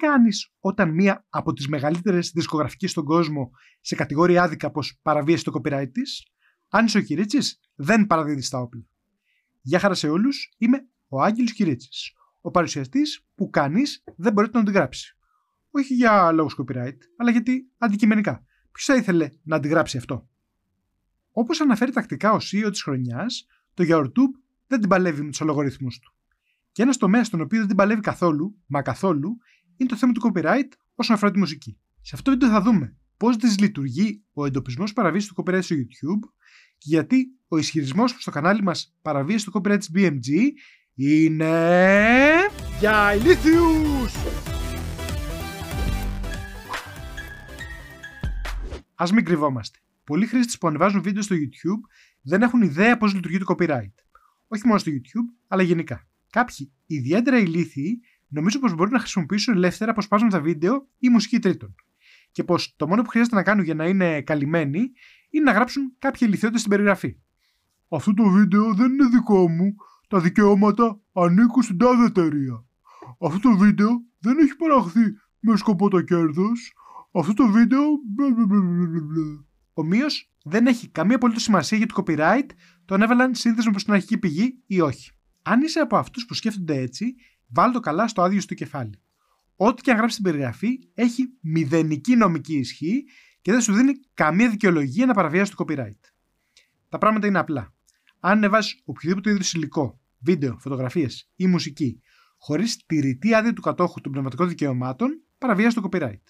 κάνεις όταν μία από τις μεγαλύτερες δισκογραφικές στον κόσμο σε κατηγορία άδικα πως παραβίασε το copyright της. Αν είσαι ο Κυρίτσι, δεν παραδίδεις τα όπλα. Γεια χαρά σε όλους, είμαι ο Άγγελος Κυρίτσι, ο παρουσιαστής που κανείς δεν μπορεί να αντιγράψει. Όχι για λόγους copyright, αλλά γιατί αντικειμενικά. Ποιος θα ήθελε να αντιγράψει αυτό; Όπως αναφέρει τακτικά ο CEO της χρονιάς, το YouTube δεν την παλεύει με τους αλγορίθμους του. Και ένας τομέας στον οποίο δεν την παλεύει καθόλου, μα καθόλου, είναι το θέμα του copyright όσον αφορά τη μουσική. Σε αυτό το βίντεο θα δούμε πώς δυσλειτουργεί ο εντοπισμός παραβίασης του copyright στο YouTube και γιατί ο ισχυρισμός στο κανάλι μας παραβίασης του copyright της BMG είναι. για ηλίθιους! Α μην κρυβόμαστε. Πολλοί χρήστες που ανεβάζουν βίντεο στο YouTube δεν έχουν ιδέα πώς λειτουργεί το copyright. Όχι μόνο στο YouTube, αλλά γενικά. Κάποιοι ιδιαίτερα ηλίθιοι νομίζω πως μπορούν να χρησιμοποιήσουν ελεύθερα αποσπάσματα τα βίντεο ή μουσική τρίτων. Και πως το μόνο που χρειάζεται να κάνουν για να είναι καλυμμένοι είναι να γράψουν κάποια ηλικιότητα στην περιγραφή. Αυτό το βίντεο δεν είναι δικό μου. Τα δικαιώματα ανήκουν στην τάδε εταιρεία. Αυτό το βίντεο δεν έχει παραχθεί με σκοπό το κέρδος. Αυτό το βίντεο. Ομοίω, δεν έχει καμία απολύτως σημασία για το copyright το αν έβαλαν σύνδεσμο προς την αρχική πηγή ή όχι. Αν είσαι από αυτούς που σκέφτονται έτσι, βάλ το καλά στο άδειο στο κεφάλι. Ό,τι και αν γράψει στην περιγραφή έχει μηδενική νομική ισχύ και δεν σου δίνει καμία δικαιολογία να παραβιάσει το copyright. Τα πράγματα είναι απλά. Αν ανεβάσεις οποιοδήποτε είδους υλικό, βίντεο, φωτογραφίες ή μουσική, χωρίς τη ρητή άδεια του κατόχου των πνευματικών δικαιωμάτων, παραβιάζει το copyright.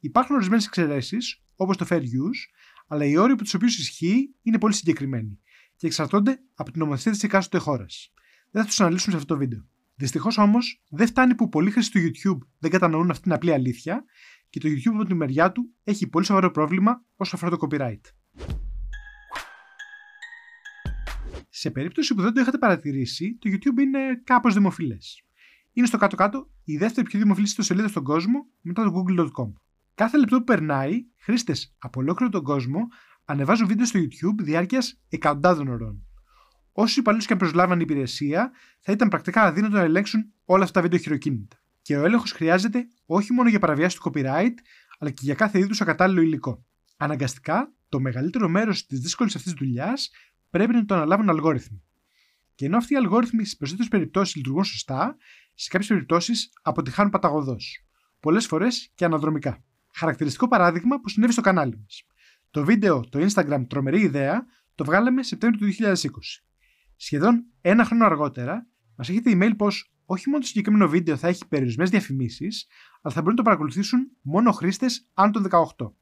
Υπάρχουν ορισμένες εξαιρέσεις, όπως το fair use, αλλά οι όροι από τους οποίους ισχύει είναι πολύ συγκεκριμένοι και εξαρτώνται από την νομοθεσία της εκάστοτε χώρας. Δεν θα τους αναλύσουμε σε αυτό το βίντεο. Δυστυχώς όμως, δεν φτάνει που πολλοί χρήστες του YouTube δεν κατανοούν αυτή την απλή αλήθεια και το YouTube από τη μεριά του έχει πολύ σοβαρό πρόβλημα όσον αφορά το copyright. Σε περίπτωση που δεν το είχατε παρατηρήσει, το YouTube είναι κάπως δημοφιλές. Είναι στο κάτω-κάτω η δεύτερη πιο δημοφιλή ιστοσελίδα στον κόσμο μετά το google.com. Κάθε λεπτό που περνάει, χρήστες από ολόκληρο τον κόσμο ανεβάζουν βίντεο στο YouTube διάρκειας εκατοντάδων ωρών. Όσου υπαλλήλους και αν προσλάβαν η υπηρεσία, θα ήταν πρακτικά αδύνατο να ελέγξουν όλα αυτά τα βίντεο χειροκίνητα. Και ο έλεγχος χρειάζεται όχι μόνο για παραβιάση του copyright, αλλά και για κάθε είδους ακατάλληλο υλικό. Αναγκαστικά, το μεγαλύτερο μέρος της δύσκολης αυτής δουλειάς πρέπει να το αναλάβουν αλγόριθμοι. Και ενώ αυτοί οι αλγόριθμοι στις περισσότερες περιπτώσεις λειτουργούν σωστά, σε κάποιες περιπτώσεις αποτυχάνουν παταγωδός. Πολλές φορές και αναδρομικά. Χαρακτηριστικό παράδειγμα που συνέβη στο κανάλι μας. Το βίντεο, το Instagram τρομερή ιδέα, το βγάλαμε Σεπτέμβριο του 2020. Σχεδόν ένα χρόνο αργότερα, μας έχετε email πως όχι μόνο το συγκεκριμένο βίντεο θα έχει περιορισμένες διαφημίσεις, αλλά θα μπορούν να το παρακολουθήσουν μόνο χρήστες άνω των 18.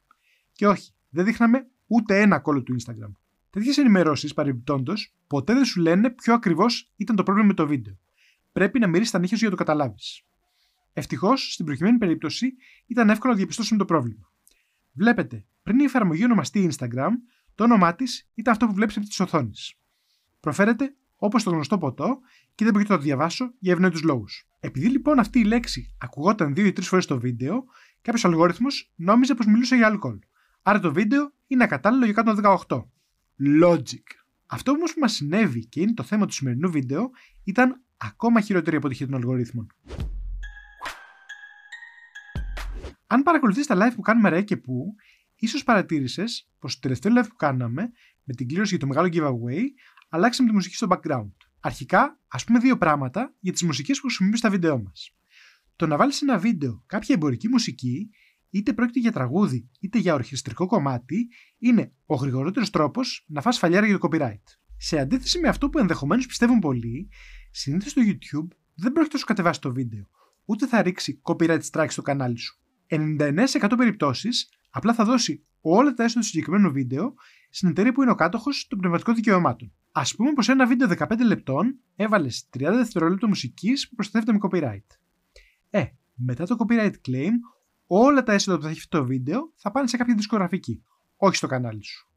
Και όχι, δεν δείχναμε ούτε ένα κόλλο του Instagram. Τέτοιες ενημερώσεις, παρεμπιπτόντως, ποτέ δεν σου λένε ποιο ακριβώς ήταν το πρόβλημα με το βίντεο. Πρέπει να μυρίσει τα νύχια σου για το καταλάβεις. Ευτυχώς, στην προκειμένη περίπτωση, ήταν εύκολο να διαπιστώσουμε το πρόβλημα. Βλέπετε, πριν η εφαρμογή ονομαστεί Instagram, το όνομά της ήταν αυτό που βλέπεις από της οθόνης. Προφέρεται όπως το γνωστό ποτό και δεν πρόκειται να το διαβάσω για ευνόητους λόγους. Επειδή λοιπόν αυτή η λέξη ακουγόταν δύο ή τρεις φορές στο βίντεο, κάποιος αλγόριθμος νόμιζε πως μιλούσε για αλκοόλ. Άρα το βίντεο είναι ακατάλληλο για 118. Logic. Αυτό όμως που μας συνέβη και είναι το θέμα του σημερινού βίντεο ήταν ακόμα χειρότερη αποτυχία των αλγορίθμων. Αν παρακολουθείς τα live που κάνουμε ρε και που, ίσως παρατήρησες πως το τελευταίο live που κάναμε με την κλήρωση για το μεγάλο giveaway αλλάξαμε τη μουσική στο background. Αρχικά, ας πούμε δύο πράγματα για τις μουσικές που χρησιμοποιούμε στα βίντεο μας. Το να βάλεις ένα βίντεο κάποια εμπορική μουσική, είτε πρόκειται για τραγούδι είτε για ορχιστρικό κομμάτι, είναι ο γρηγορότερος τρόπος να φας φαλιάρα για το copyright. Σε αντίθεση με αυτό που ενδεχομένως πιστεύουν πολλοί, συνήθως στο YouTube δεν πρόκειται να σου κατεβάσει το βίντεο, ούτε θα ρίξει copyright strike στο κανάλι σου. 99% περιπτώσεις απλά θα δώσει όλα τα έσοδα του συγκεκριμένου βίντεο στην εταιρεία που είναι ο κάτοχος των πνευματικών δικαιωμάτων. Α πούμε πως ένα βίντεο 15 λεπτών έβαλε 30 δευτερόλεπτα μουσικής που προστατεύεται με copyright. Ε, μετά το copyright claim, όλα τα έσοδα που θα έχει αυτό το βίντεο θα πάνε σε κάποια δισκογραφική, όχι στο κανάλι σου.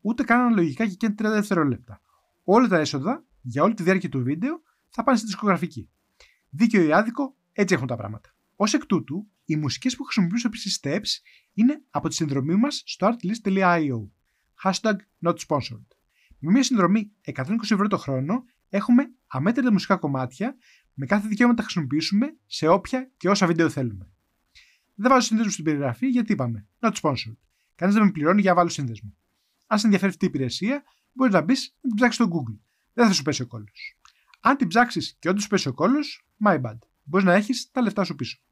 Ούτε καν αναλογικά και 30 δευτερόλεπτα. Όλα τα έσοδα για όλη τη διάρκεια του βίντεο θα πάνε στη δισκογραφική. Δίκαιο ή άδικο, έτσι έχουν τα πράγματα. Ω εκ τούτου, οι μουσικές που χρησιμοποιούν στο PC Steps είναι από τη συνδρομή μας στο artlist.io. Hashtag not sponsored. Με μια συνδρομή 120 ευρώ το χρόνο έχουμε αμέτρητα μουσικά κομμάτια με κάθε δικαίωμα να τα χρησιμοποιήσουμε σε όποια και όσα βίντεο θέλουμε. Δεν βάζω σύνδεσμο στην περιγραφή γιατί είπαμε not sponsored. Κανείς δεν με πληρώνει για να βάλω σύνδεσμο. Αν σε ενδιαφέρει αυτή η υπηρεσία, μπορείς να μπεις να την ψάξεις στο Google. Δεν θα σου πέσει ο κόλλος. Αν την ψάξεις και όντως σου πέσει ο κόλλος, my bad. Μπορείς να έχεις τα λεφτά σου πίσω.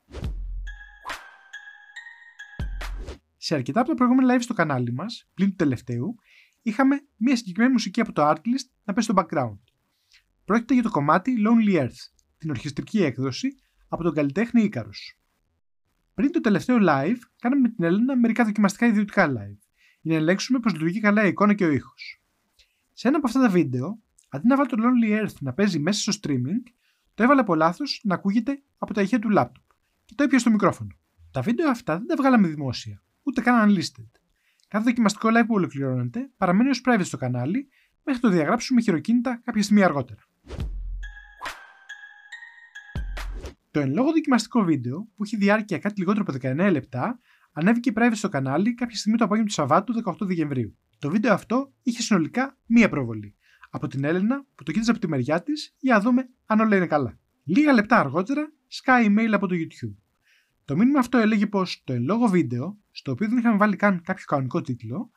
Σε αρκετά από τα προηγούμενα live στο κανάλι μας, πλην του τελευταίου, είχαμε μια συγκεκριμένη μουσική από το Artlist να πέσει στο background. Πρόκειται για το κομμάτι Lonely Earth, την ορχιστρική έκδοση από τον καλλιτέχνη Ίκαρος. Πριν το τελευταίο live, κάναμε με την Έλληνα μερικά δοκιμαστικά ιδιωτικά live, για να ελέγξουμε πώ λειτουργεί καλά η εικόνα και ο ήχος. Σε ένα από αυτά τα βίντεο, αντί να βάλω το Lonely Earth να παίζει μέσα στο streaming, το έβαλα από λάθος να ακούγεται από τα ηχεία του laptop και το έπιασε στο μικρόφωνο. Τα βίντεο αυτά δεν τα βγάλαμε δημόσια, ούτε καν unlisted. Κάθε δοκιμαστικό live που ολοκληρώνεται παραμένει ως private στο κανάλι μέχρι το διαγράψουμε χειροκίνητα κάποια στιγμή αργότερα. Το εν λόγω δοκιμαστικό βίντεο, που έχει διάρκεια κάτι λιγότερο από 19 λεπτά, ανέβηκε private στο κανάλι κάποια στιγμή το απόγευμα του Σαββάτου 18 Δεκεμβρίου. Το βίντεο αυτό είχε συνολικά μία προβολή. Από την Έλενα που το κοίταζε από τη μεριά της για να δούμε αν όλα είναι καλά. Λίγα λεπτά αργότερα, σκάει email από το YouTube. Το μήνυμα αυτό έλεγε πως το εν λόγω βίντεο, στο οποίο δεν είχαμε βάλει καν κάποιο κανονικό τίτλο,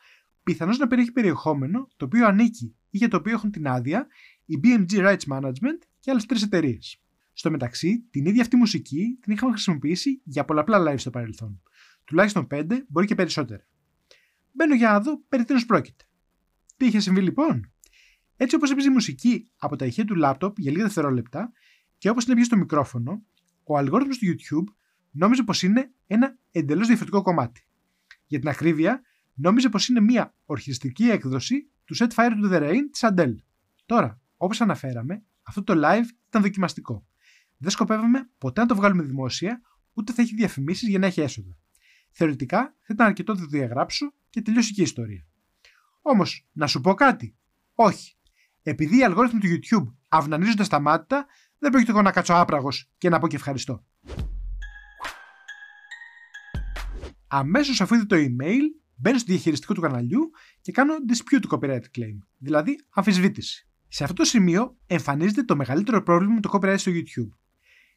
πιθανώς να περιέχει περιεχόμενο το οποίο ανήκει ή για το οποίο έχουν την άδεια η BMG Rights Management και άλλες τρεις εταιρείες. Στο μεταξύ, την ίδια αυτή μουσική την είχαμε χρησιμοποιήσει για πολλαπλά live στο παρελθόν. Τουλάχιστον 5, μπορεί και περισσότερα. Μπαίνω για να δω περί τίνος πρόκειται. Τι είχε συμβεί λοιπόν; Έτσι όπως έπαιζε η μουσική από τα ηχεία του laptop για λίγα δευτερόλεπτα και όπως την στο μικρόφωνο, ο αλγόριθμος του YouTube νόμιζε πως είναι ένα εντελώς διαφορετικό κομμάτι. Για την ακρίβεια, νόμιζε πως είναι μια ορχιστική έκδοση του Set Fire to the Rain της Adele. Τώρα, όπως αναφέραμε, αυτό το live ήταν δοκιμαστικό. Δεν σκοπεύαμε ποτέ να το βγάλουμε δημόσια, ούτε θα έχει διαφημίσεις για να έχει έσοδα. Θεωρητικά θα ήταν αρκετό να το διαγράψω και τελειώσει και η ιστορία. Όμως, να σου πω κάτι. Όχι. Επειδή οι αλγόριθμοι του YouTube αυνανίζονται στα μάτια, δεν πρόκειται εγώ να κάτσω άπραγος και να πω και ευχαριστώ. Αμέσως αφού είδε το email, μπαίνω στο διαχειριστικό του καναλιού και κάνω dispute copyright claim, δηλαδή αμφισβήτηση. Σε αυτό το σημείο εμφανίζεται το μεγαλύτερο πρόβλημα με το copyright στο YouTube.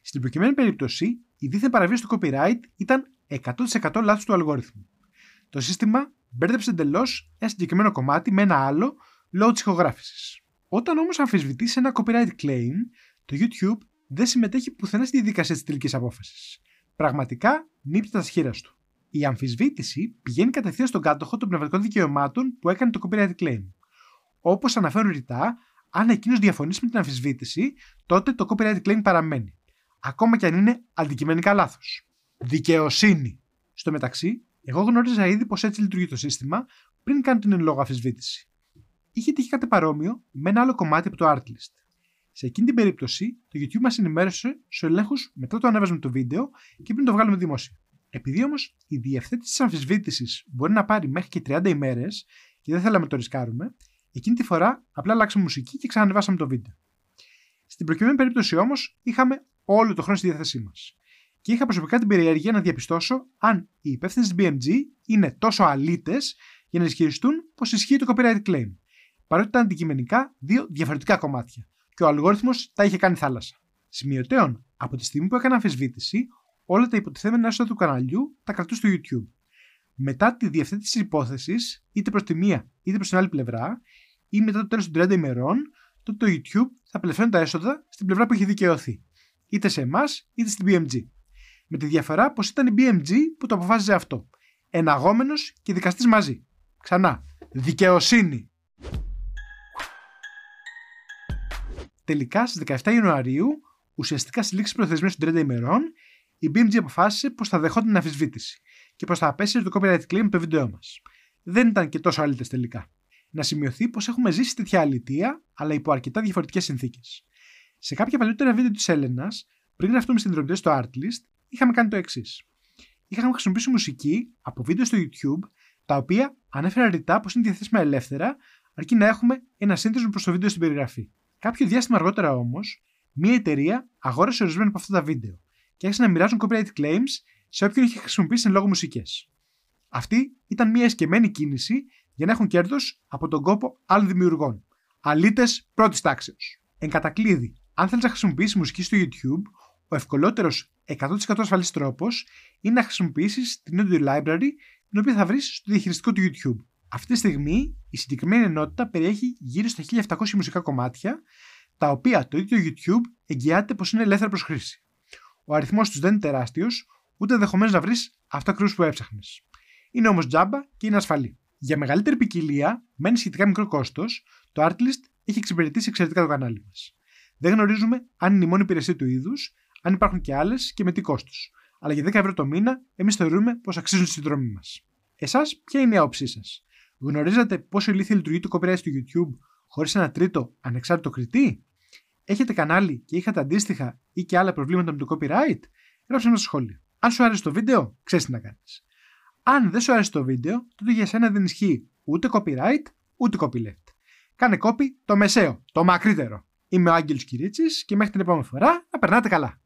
Στην προκειμένη περίπτωση, η δίθεν παραβίαση του copyright ήταν 100% λάθος του αλγόριθμου. Το σύστημα μπέρδεψε εντελώς ένα συγκεκριμένο κομμάτι με ένα άλλο λόγω της ηχογράφησης. Όταν όμως αμφισβητήσει ένα copyright claim, το YouTube δεν συμμετέχει πουθενά στη διαδικασία της τελικής απόφασης. Πραγματικά νύπτει τα σχήρα του. Η αμφισβήτηση πηγαίνει κατευθείαν στον κάτοχο των πνευματικών δικαιωμάτων που έκανε το copyright claim. Όπως αναφέρουν ρητά, αν εκείνος διαφωνήσει με την αμφισβήτηση, τότε το copyright claim παραμένει ακόμα και αν είναι αντικειμενικά λάθος. Δικαιοσύνη. Στο μεταξύ, εγώ γνώριζα ήδη πως έτσι λειτουργεί το σύστημα πριν κάνω την εν λόγω αφισβήτηση. Είχε τύχει κάτι παρόμοιο με ένα άλλο κομμάτι από το Artlist. Σε εκείνη την περίπτωση, το YouTube μας ενημέρωσε στους ελέγχους μετά το ανέβασμα του βίντεο και πριν το βγάλουμε δημόσια. Επειδή όμως η διευθέτηση της αμφισβήτησης μπορεί να πάρει μέχρι και 30 ημέρες και δεν θέλαμε να το ρισκάρουμε, εκείνη τη φορά απλά αλλάξαμε μουσική και ξανανεβάσαμε το βίντεο. Στην προκειμένη περίπτωση όμως είχαμε όλο το χρόνο στη διάθεσή μας. Και είχα προσωπικά την περιέργεια να διαπιστώσω αν οι υπεύθυνοι της BMG είναι τόσο αλήτες για να ισχυριστούν πως ισχύει το copyright claim. Παρότι ήταν αντικειμενικά δύο διαφορετικά κομμάτια και ο αλγόριθμος τα είχε κάνει θάλασσα. Σημειωτέων, από τη στιγμή που έκανα αμφισβήτηση, όλα τα υποτιθέμενα έσοδα του καναλιού τα κρατούσε στο YouTube. Μετά τη διευθέτηση της υπόθεσης, είτε προς τη μία είτε προς την άλλη πλευρά, ή μετά το τέλος των 30 ημερών, τότε το YouTube θα απελευθερώνει τα έσοδα στην πλευρά που έχει δικαιωθεί είτε σε εμάς είτε στην BMG. Με τη διαφορά πως ήταν η BMG που το αποφάσιζε αυτό. Εναγόμενος και δικαστής μαζί. Ξανά. Δικαιοσύνη. Τελικά στις 17 Ιανουαρίου, ουσιαστικά στη λήξη προθεσμίας των 30 ημερών, η BMG αποφάσισε πως θα δεχόταν την αφισβήτηση και πως θα απέσυρε το copyright claim το βίντεο μας. Δεν ήταν και τόσο αλήτες τελικά. Να σημειωθεί πως έχουμε ζήσει τέτοια αλητία, αλλά υπό αρκετά διαφορετικές συνθήκες. Σε κάποια παλιότερα βίντεο της Έλενας, πριν γραφτούμε στην συνδρομητέ στο Artlist, είχαμε κάνει το εξής. Είχαμε χρησιμοποιήσει μουσική από βίντεο στο YouTube, τα οποία ανέφεραν ρητά πως είναι διαθέσιμα ελεύθερα, αρκεί να έχουμε ένα σύνδεσμο προς το βίντεο στην περιγραφή. Κάποιο διάστημα αργότερα όμως, μια εταιρεία αγόρασε ορισμένα από αυτά τα βίντεο και άρχισε να μοιράζουν copyright claims σε όποιον είχε χρησιμοποιήσει εν λόγω μουσικές. Αυτή ήταν μια εσκεμμένη κίνηση για να έχουν κέρδος από τον κόπο άλλων δημιουργών. Αλίτε πρώτης τάξεως. Εν κατακλείδη, Αν θέλεις να χρησιμοποιήσεις μουσική στο YouTube, ο ευκολότερος 100% ασφαλής τρόπος είναι να χρησιμοποιήσεις την audio library την οποία θα βρεις στο διαχειριστικό του YouTube. Αυτή τη στιγμή η συγκεκριμένη ενότητα περιέχει γύρω στα 1700 μουσικά κομμάτια, τα οποία το ίδιο YouTube εγγυάται πως είναι ελεύθερα προς χρήση. Ο αριθμός τους δεν είναι τεράστιος, ούτε ενδεχομένως να βρεις αυτό ακριβώς που έψαχνες. Είναι όμως τζάμπα και είναι ασφαλή. Για μεγαλύτερη ποικιλία, με ένα σχετικά μικρό κόστος, το Artlist έχει εξυπηρετήσει εξαιρετικά το κανάλι μας. Δεν γνωρίζουμε αν είναι η μόνη υπηρεσία του είδους, αν υπάρχουν και άλλες και με τι κόστος. Αλλά για 10 ευρώ το μήνα, εμείς θεωρούμε πως αξίζουν τη συνδρομή μας. Εσάς, ποια είναι η άποψή σας; Γνωρίζετε πόσο ηλίθεια λειτουργεί το copyright στο YouTube χωρίς ένα τρίτο ανεξάρτητο κριτή. Έχετε κανάλι και είχατε αντίστοιχα ή και άλλα προβλήματα με το copyright; Γράψτε ένα σχόλιο. Αν σου άρεσε το βίντεο, ξέρεις τι να κάνεις. Αν δεν σου άρεσε το βίντεο, τότε για σένα δεν ισχύει ούτε copyright ούτε copyleft. Κάνε copy το μεσαίο, το μακρύτερο. Είμαι ο Άγγελος Κυρίτσης και μέχρι την επόμενη φορά να περνάτε καλά.